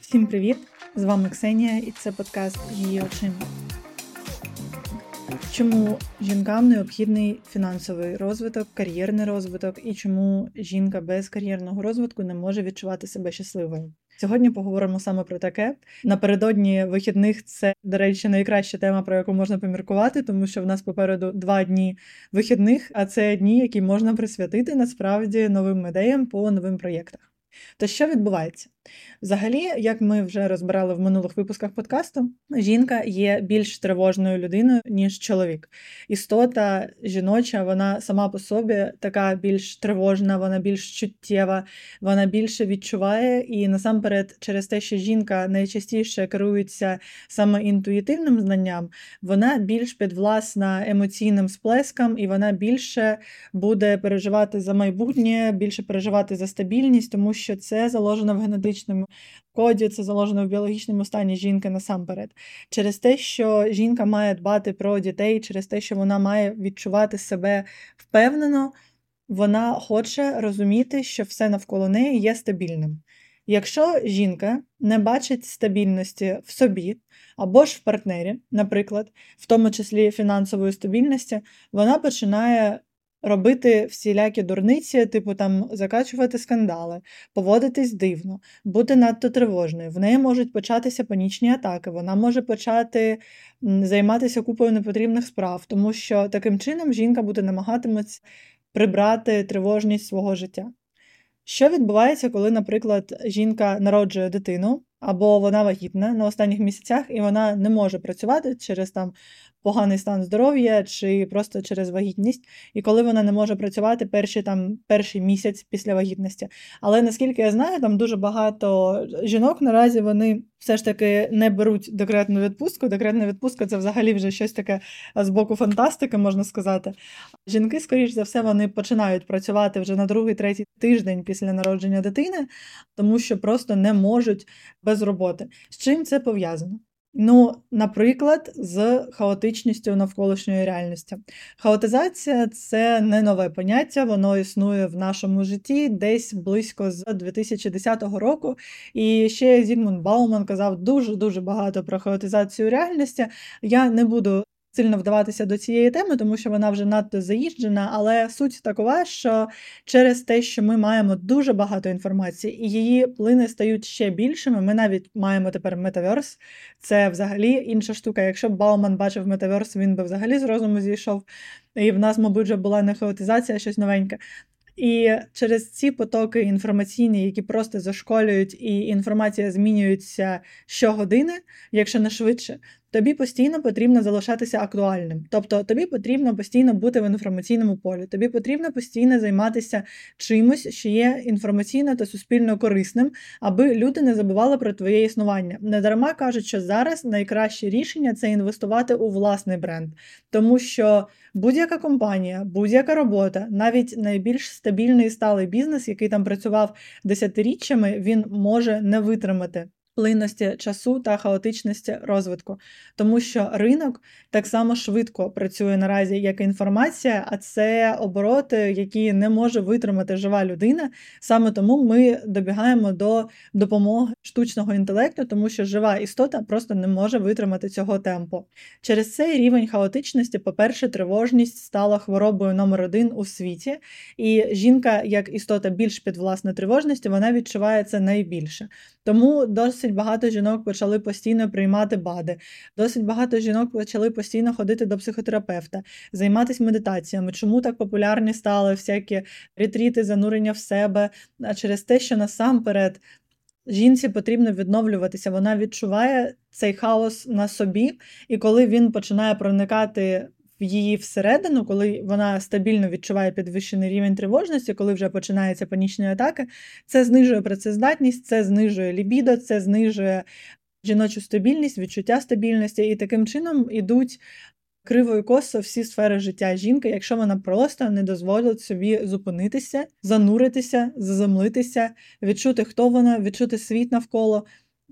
Всім привіт! З вами Ксенія і це подкаст її очима. Чому жінкам необхідний фінансовий розвиток, кар'єрний розвиток і чому жінка без кар'єрного розвитку не може відчувати себе щасливою? Сьогодні поговоримо саме про таке. Напередодні вихідних це, до речі, найкраща тема, про яку можна поміркувати, тому що в нас попереду два дні вихідних, а це дні, які можна присвятити насправді новим ідеям по новим проєктах. То що відбувається? Взагалі, як ми вже розбирали в минулих випусках подкасту, жінка є більш тривожною людиною, ніж чоловік. Істота жіноча, вона сама по собі така більш тривожна, вона більш чуттєва, вона більше відчуває, і насамперед, через те, що жінка найчастіше керується саме інтуїтивним знанням, вона більш підвласна емоційним сплескам, і вона більше буде переживати за майбутнє, більше переживати за стабільність, тому що це заложено в генетичному генетичному коді, це заложено в біологічному стані жінки насамперед. Через те, що жінка має дбати про дітей, через те, що вона має відчувати себе впевнено, вона хоче розуміти, що все навколо неї є стабільним. Якщо жінка не бачить стабільності в собі або ж в партнері, наприклад, в тому числі фінансової стабільності, вона починає робити всілякі дурниці, типу там закачувати скандали, поводитись дивно, бути надто тривожною. В неї можуть початися панічні атаки, вона може почати займатися купою непотрібних справ, тому що таким чином жінка буде намагатиметься прибрати тривожність свого життя. Що відбувається, коли, наприклад, жінка народжує дитину, або вона вагітна на останніх місяцях, і вона не може працювати через там поганий стан здоров'я чи просто через вагітність, і коли вона не може працювати перші там перший місяць після вагітності. Але наскільки я знаю, там дуже багато жінок наразі вони все ж таки не беруть декретну відпустку. Декретна відпустка це взагалі вже щось таке з боку фантастики, можна сказати. Жінки, скоріш за все, вони починають працювати вже на другий, третій тиждень після народження дитини, тому що просто не можуть без роботи. З чим це пов'язано? Ну, наприклад, з хаотичністю навколишньої реальності. Хаотизація це не нове поняття, воно існує в нашому житті десь близько з 2010 року. І ще Зігмунд Бауман казав дуже-дуже багато про хаотизацію реальності. Я не буду сильно вдаватися до цієї теми, тому що вона вже надто заїжджена, але суть такова, що через те, що ми маємо дуже багато інформації, і її плини стають ще більшими. Ми навіть маємо тепер метаверс. Це взагалі інша штука. Якщо б Бауман бачив метаверс, він би взагалі з розуму зійшов. І в нас, мабуть, вже була не хаотизація, а щось новеньке. І через ці потоки інформаційні, які просто зашколюють, і інформація змінюється щогодини, якщо не швидше, тобі постійно потрібно залишатися актуальним. Тобто тобі потрібно постійно бути в інформаційному полі, тобі потрібно постійно займатися чимось, що є інформаційно та суспільно корисним, аби люди не забували про твоє існування. Недарма кажуть, що зараз найкраще рішення це інвестувати у власний бренд, тому що будь-яка компанія, будь-яка робота, навіть найбільш стабільний і сталий бізнес, який там працював десятиріччями, він може не витримати плинності часу та хаотичності розвитку, тому що ринок так само швидко працює наразі, як інформація, а це обороти, які не може витримати жива людина. Саме тому ми добігаємо до допомоги штучного інтелекту, тому що жива істота просто не може витримати цього темпу. Через цей рівень хаотичності, по-перше, тривожність стала хворобою номер один у світі, і жінка, як істота більш підвласна тривожності, вона відчуває це найбільше. Тому досить багато жінок почали постійно приймати БАДи, досить багато жінок почали постійно ходити до психотерапевта, займатися медитаціями. Чому так популярні стали всякі ретріти, занурення в себе? А через те, що насамперед. Жінці потрібно відновлюватися, вона відчуває цей хаос на собі, і коли він починає проникати її всередину, коли вона стабільно відчуває підвищений рівень тривожності, коли вже починаються панічні атаки, це знижує працездатність, це знижує лібідо, це знижує жіночу стабільність, відчуття стабільності, і таким чином ідуть. Кривою косо всі сфери життя жінки, якщо вона просто не дозволить собі зупинитися, зануритися, заземлитися, відчути, хто вона, відчути світ навколо,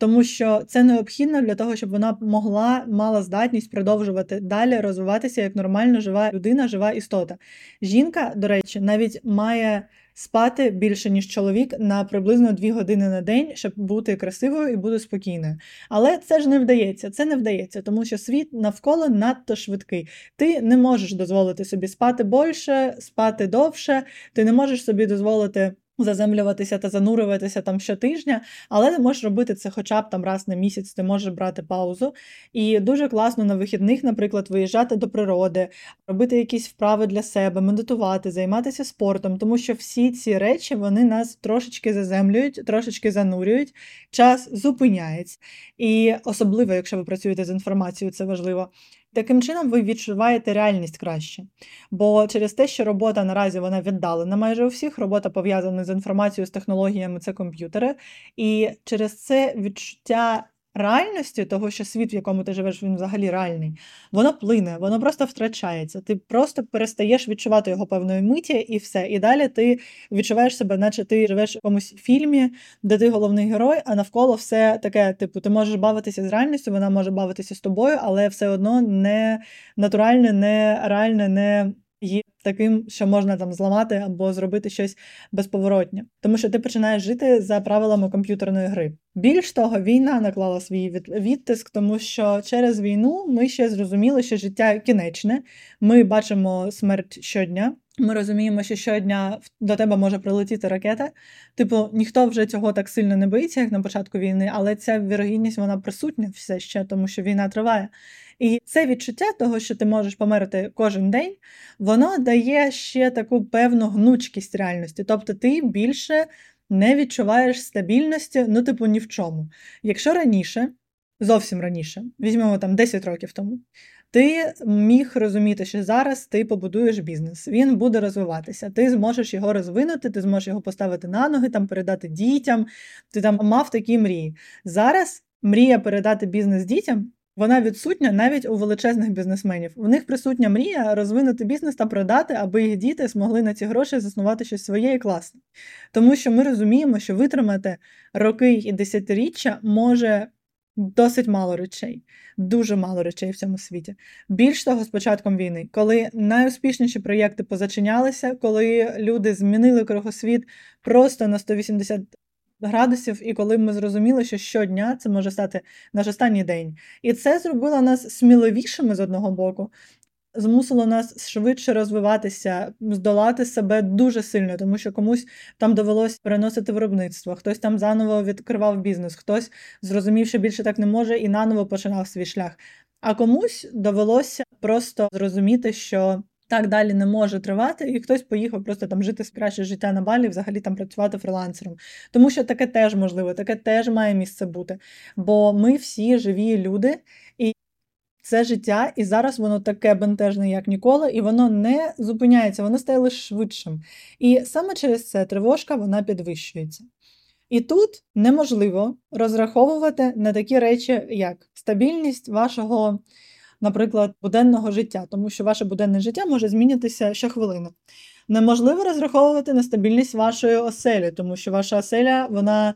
тому що це необхідно для того, щоб вона могла мала здатність продовжувати далі розвиватися як нормально жива людина, жива істота. Жінка, до речі, навіть має спати більше, ніж чоловік, на приблизно 2 години на день, щоб бути красивою і бути спокійною. Але це ж не вдається. Це не вдається, тому що світ навколо надто швидкий. Ти не можеш дозволити собі спати більше, спати довше, ти не можеш собі дозволити заземлюватися та занурюватися там щотижня, але ти можеш робити це хоча б там раз на місяць, ти можеш брати паузу. І дуже класно на вихідних, наприклад, виїжджати до природи, робити якісь вправи для себе, медитувати, займатися спортом, тому що всі ці речі вони нас трошечки заземлюють, трошечки занурюють, час зупиняється. І особливо, якщо ви працюєте з інформацією, це важливо. Таким чином, ви відчуваєте реальність краще. Бо через те, що робота наразі вона віддалена майже у всіх, робота пов'язана з інформацією, з технологіями, це комп'ютери. І через це відчуття реальності, того, що світ, в якому ти живеш, він взагалі реальний, воно плине, воно просто втрачається. Ти просто перестаєш відчувати його певної миті, і все. І далі ти відчуваєш себе, наче ти живеш в якомусь фільмі, де ти головний герой, а навколо все таке, типу, ти можеш бавитися з реальністю, вона може бавитися з тобою, але все одно не натуральне, не реальне, не є таким, що можна там зламати або зробити щось безповоротнє, тому що ти починаєш жити за правилами комп'ютерної гри. Більш того, війна наклала свій відтиск, тому що через війну ми ще зрозуміли, що життя кінечне. Ми бачимо смерть щодня. Ми розуміємо, що щодня до тебе може прилетіти ракета. Типу, ніхто вже цього так сильно не боїться, як на початку війни, але ця вірогідність вона присутня все ще, тому що війна триває. І це відчуття того, що ти можеш померти кожен день, воно дає ще таку певну гнучкість реальності. Тобто ти більше не відчуваєш стабільності, ну, типу, ні в чому. Якщо раніше, зовсім раніше, візьмемо там 10 років тому, ти міг розуміти, що зараз ти побудуєш бізнес, він буде розвиватися, ти зможеш його розвинути, ти зможеш його поставити на ноги, там передати дітям, ти там мав такі мрії. Зараз мрія передати бізнес дітям вона відсутня навіть у величезних бізнесменів. У них присутня мрія розвинути бізнес та продати, аби їх діти змогли на ці гроші заснувати щось своє і класне. Тому що ми розуміємо, що витримати роки і десятиріччя може досить мало речей, дуже мало речей в цьому світі. Більш того, з початком війни, коли найуспішніші проєкти позачинялися, коли люди змінили кругосвіт просто на 180 градусів, і коли ми зрозуміли, що щодня це може стати наш останній день. І це зробило нас сміливішими з одного боку. Змусило нас швидше розвиватися, здолати себе дуже сильно, тому що комусь там довелось переносити виробництво, хтось там заново відкривав бізнес, хтось зрозумів, що більше так не може, і наново починав свій шлях. А комусь довелося просто зрозуміти, що так далі не може тривати, і хтось поїхав просто там жити краще життя на балі, взагалі там працювати фрилансером. Тому що таке теж можливо, таке теж має місце бути. Бо ми всі живі люди, і це життя, і зараз воно таке бентежне, як ніколи, і воно не зупиняється, воно стає лише швидшим. І саме через це тривожка вона підвищується. І тут неможливо розраховувати на такі речі, як стабільність вашого наприклад, буденного життя, тому що ваше буденне життя може змінитися щохвилини. Неможливо розраховувати на стабільність вашої оселі, тому що ваша оселя, вона.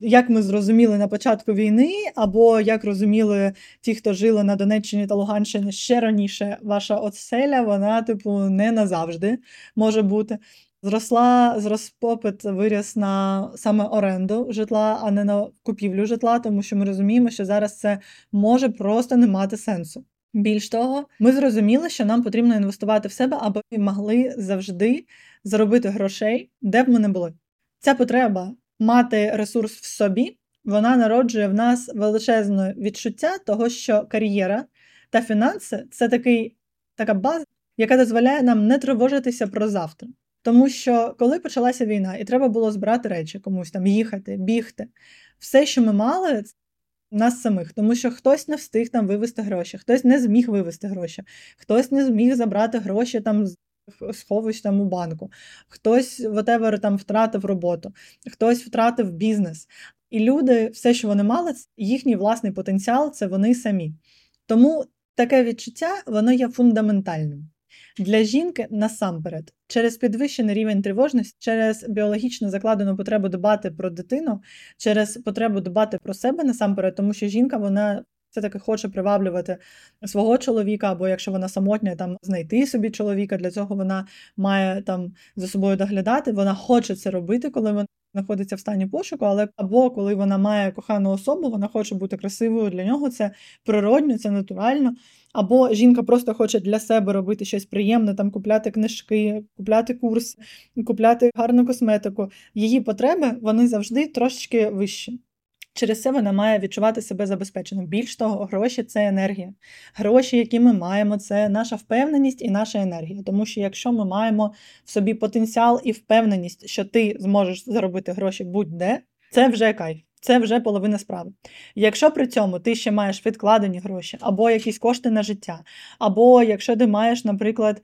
Як ми зрозуміли на початку війни, або як розуміли ті, хто жили на Донеччині та Луганщині ще раніше, ваша оселя, вона, типу, не назавжди може бути. Зросла зрос попит виріс на саме оренду житла, а не на купівлю житла, тому що ми розуміємо, що зараз це може просто не мати сенсу. Більш того, ми зрозуміли, що нам потрібно інвестувати в себе, аби могли завжди заробити грошей, де б ми не були. Ця потреба мати ресурс в собі, вона народжує в нас величезне відчуття того, що кар'єра та фінанси це такий, така база, яка дозволяє нам не тривожитися про завтра. Тому що коли почалася війна, і треба було збирати речі, комусь там їхати, бігти, все, що ми мали, нас самих, тому що хтось не встиг там вивести гроші, хтось не зміг вивести гроші, хтось не зміг забрати гроші там з сховищ у банку, хтось whatever, там втратив роботу, хтось втратив бізнес. І люди, все, що вони мали, їхній власний потенціал це вони самі. Тому таке відчуття воно є фундаментальним. Для жінки насамперед, через підвищений рівень тривожності, через біологічно закладену потребу дбати про дитину, через потребу дбати про себе насамперед, тому що жінка вона все-таки хоче приваблювати свого чоловіка, або якщо вона самотня, там знайти собі чоловіка. Для цього вона має там за собою доглядати. Вона хоче це робити, коли вона знаходиться в стані пошуку, але або коли вона має кохану особу, вона хоче бути красивою для нього. Це природньо, це натурально. Або жінка просто хоче для себе робити щось приємне, там купляти книжки, купляти курс, купляти гарну косметику. Її потреби вони завжди трошечки вищі. Через це вона має відчувати себе забезпеченим. Більш того, гроші це енергія. Гроші, які ми маємо, це наша впевненість і наша енергія. Тому що якщо ми маємо в собі потенціал і впевненість, що ти зможеш заробити гроші будь-де, це вже кайф. Це вже половина справи. Якщо при цьому ти ще маєш відкладені гроші, або якісь кошти на життя, або якщо ти маєш, наприклад,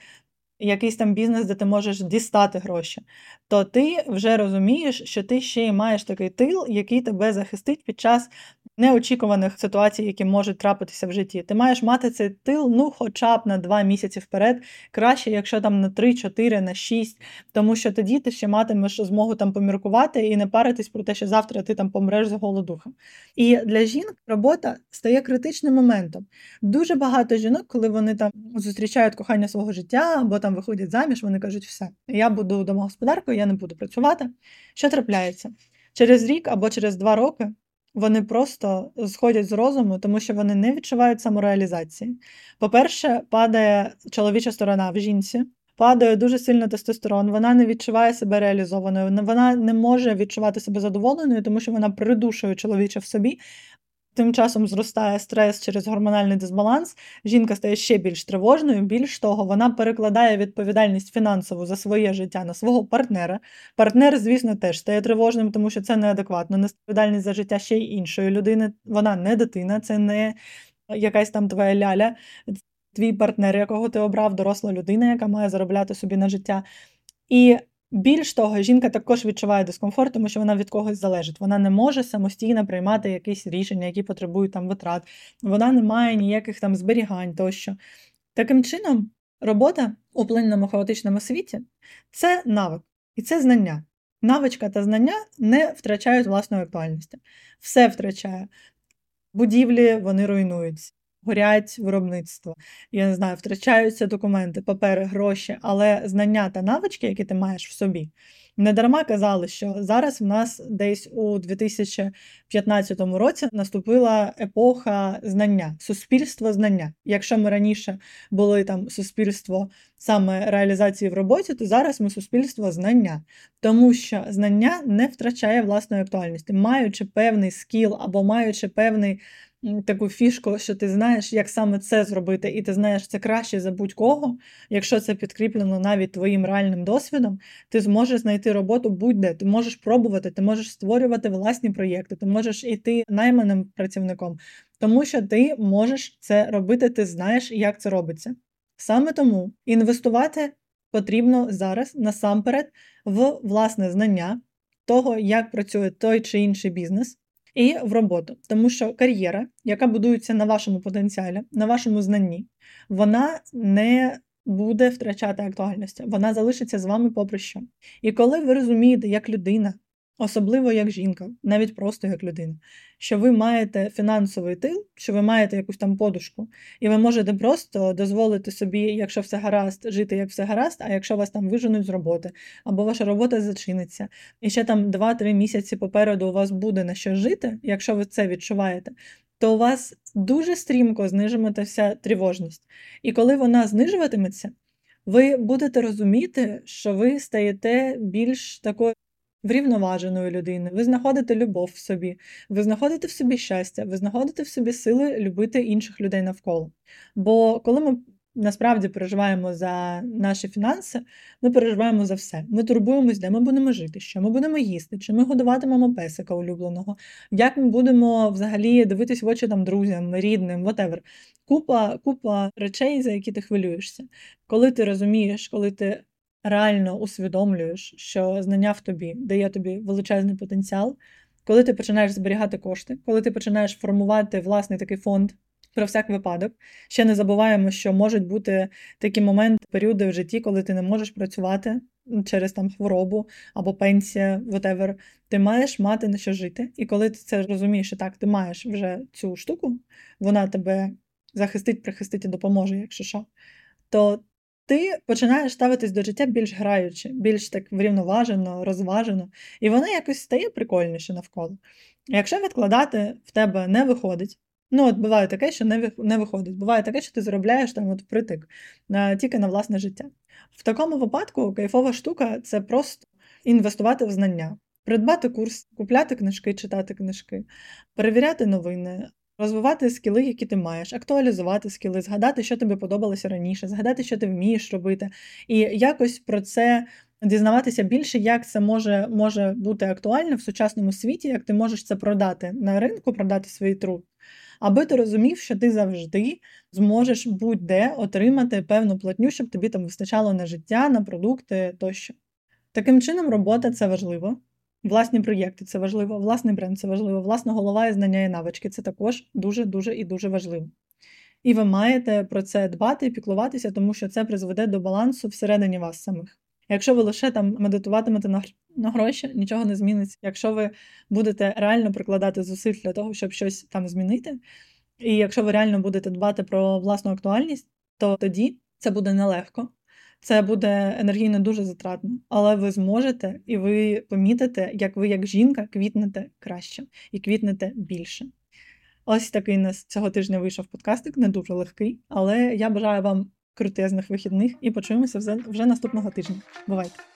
якийсь там бізнес, де ти можеш дістати гроші, то ти вже розумієш, що ти ще й маєш такий тил, який тебе захистить під час неочікуваних ситуацій, які можуть трапитися в житті. Ти маєш мати цей тил, ну, хоча б на два місяці вперед, краще, якщо там на 3-4, на 6, тому що тоді ти ще матимеш змогу там поміркувати і не паритись про те, що завтра ти там помреш з голодуха. І для жінок робота стає критичним моментом. Дуже багато жінок, коли вони там зустрічають кохання свого життя або там виходять заміж, вони кажуть, все, я буду домогосподаркою, я не буду працювати. Що трапляється? Через рік або через два роки вони просто сходять з розуму, тому що вони не відчувають самореалізації. По-перше, падає чоловіча сторона в жінці, падає дуже сильно тестостерон, вона не відчуває себе реалізованою, вона не може відчувати себе задоволеною, тому що вона придушує чоловіча в собі, Тим часом зростає стрес через гормональний дисбаланс, жінка стає ще більш тривожною. Більш того, вона перекладає відповідальність фінансову за своє життя на свого партнера. Партнер, звісно, теж стає тривожним, тому що це неадекватно. Відповідальність за життя ще й іншої людини. Вона не дитина, це не якась там твоя ляля, твій партнер, якого ти обрав, доросла людина, яка має заробляти собі на життя. І більш того, жінка також відчуває дискомфорт, тому що вона від когось залежить. Вона не може самостійно приймати якісь рішення, які потребують там витрат. Вона не має ніяких там зберігань тощо. Таким чином, робота у плинному хаотичному світі це навик і це знання. Навичка та знання не втрачають власної актуальності. Все втрачає. Будівлі вони руйнуються горять виробництво. Я не знаю, втрачаються документи, папери, гроші, але знання та навички, які ти маєш в собі. Не дарма казали, що зараз в нас десь у 2015 році наступила епоха знання, суспільство знання. Якщо ми раніше були там суспільство саме реалізації в роботі, то зараз ми суспільство знання, тому що знання не втрачає власної актуальності, маючи певний скіл або маючи певний таку фішку, що ти знаєш, як саме це зробити, і ти знаєш це краще за будь-кого, якщо це підкріплено навіть твоїм реальним досвідом, ти зможеш знайти роботу будь-де. Ти можеш пробувати, ти можеш створювати власні проєкти, ти можеш іти найманим працівником, тому що ти можеш це робити, ти знаєш, як це робиться. Саме тому інвестувати потрібно зараз насамперед в власне знання того, як працює той чи інший бізнес і в роботу. Тому що кар'єра, яка будується на вашому потенціалі, на вашому знанні, вона не буде втрачати актуальності, вона залишиться з вами попри що. І коли ви розумієте, як людина Особливо як жінка, навіть просто як людина, що ви маєте фінансовий тил, що ви маєте якусь там подушку, і ви можете просто дозволити собі, якщо все гаразд, жити як все гаразд, а якщо вас там виженуть з роботи, або ваша робота зачиниться, і ще там 2-3 місяці попереду у вас буде на що жити, якщо ви це відчуваєте, то у вас дуже стрімко знижуватиметься тривожність. І коли вона знижуватиметься, ви будете розуміти, що ви стаєте більш такою врівноваженої людини, ви знаходите любов в собі, ви знаходите в собі щастя, ви знаходите в собі сили любити інших людей навколо. Бо коли ми насправді переживаємо за наші фінанси, ми переживаємо за все. Ми турбуємось, де ми будемо жити, що ми будемо їсти, чи ми годуватимемо песика улюбленого, як ми будемо взагалі дивитись в очі там друзям, рідним, whatever. Купа, купа речей, за які ти хвилюєшся. Коли ти розумієш, коли ти реально усвідомлюєш, що знання в тобі дає тобі величезний потенціал, коли ти починаєш зберігати кошти, коли ти починаєш формувати власний такий фонд про всяк випадок. Ще не забуваємо, що можуть бути такі моменти, періоди в житті, коли ти не можеш працювати. через там хворобу або пенсія, whatever, ти маєш мати на що жити. І коли ти це розумієш, що так, ти маєш вже цю штуку, вона тебе захистить, прихистить і допоможе, якщо що, то ти починаєш ставитись до життя більш граюче, більш так врівноважено, розважено, і воно якось стає прикольніше навколо. Якщо відкладати в тебе не виходить, ну от буває таке, що не виходить. Буває таке, що ти заробляєш там от притик на, тільки на власне життя. В такому випадку кайфова штука це просто інвестувати в знання, придбати курс, купляти книжки, читати книжки, перевіряти новини, розвивати скіли, які ти маєш, актуалізувати скіли, згадати, що тобі подобалося раніше, згадати, що ти вмієш робити, і якось про це. Дізнаватися більше, як це може може бути актуально в сучасному світі, як ти можеш це продати на ринку, продати свій труд, аби ти розумів, що ти завжди зможеш будь-де отримати певну платню, щоб тобі там вистачало на життя, на продукти тощо. Таким чином, робота це важливо. Власні проєкти це важливо, власний бренд це важливо, власна голова і знання і навички це також дуже-дуже і дуже важливо. І ви маєте про це дбати і піклуватися, тому що це призведе до балансу всередині вас самих. Якщо ви лише там медитуватимете на на гроші, нічого не зміниться. Якщо ви будете реально прикладати зусиль для того, щоб щось там змінити, і якщо ви реально будете дбати про власну актуальність, то тоді це буде нелегко. Це буде енергійно дуже затратно, але ви зможете і ви помітите, як ви, як жінка, квітнете краще і квітнете більше. Ось такий у нас цього тижня вийшов подкастик, не дуже легкий, але я бажаю вам крутезних вихідних і почуємося вже наступного тижня. Бувайте!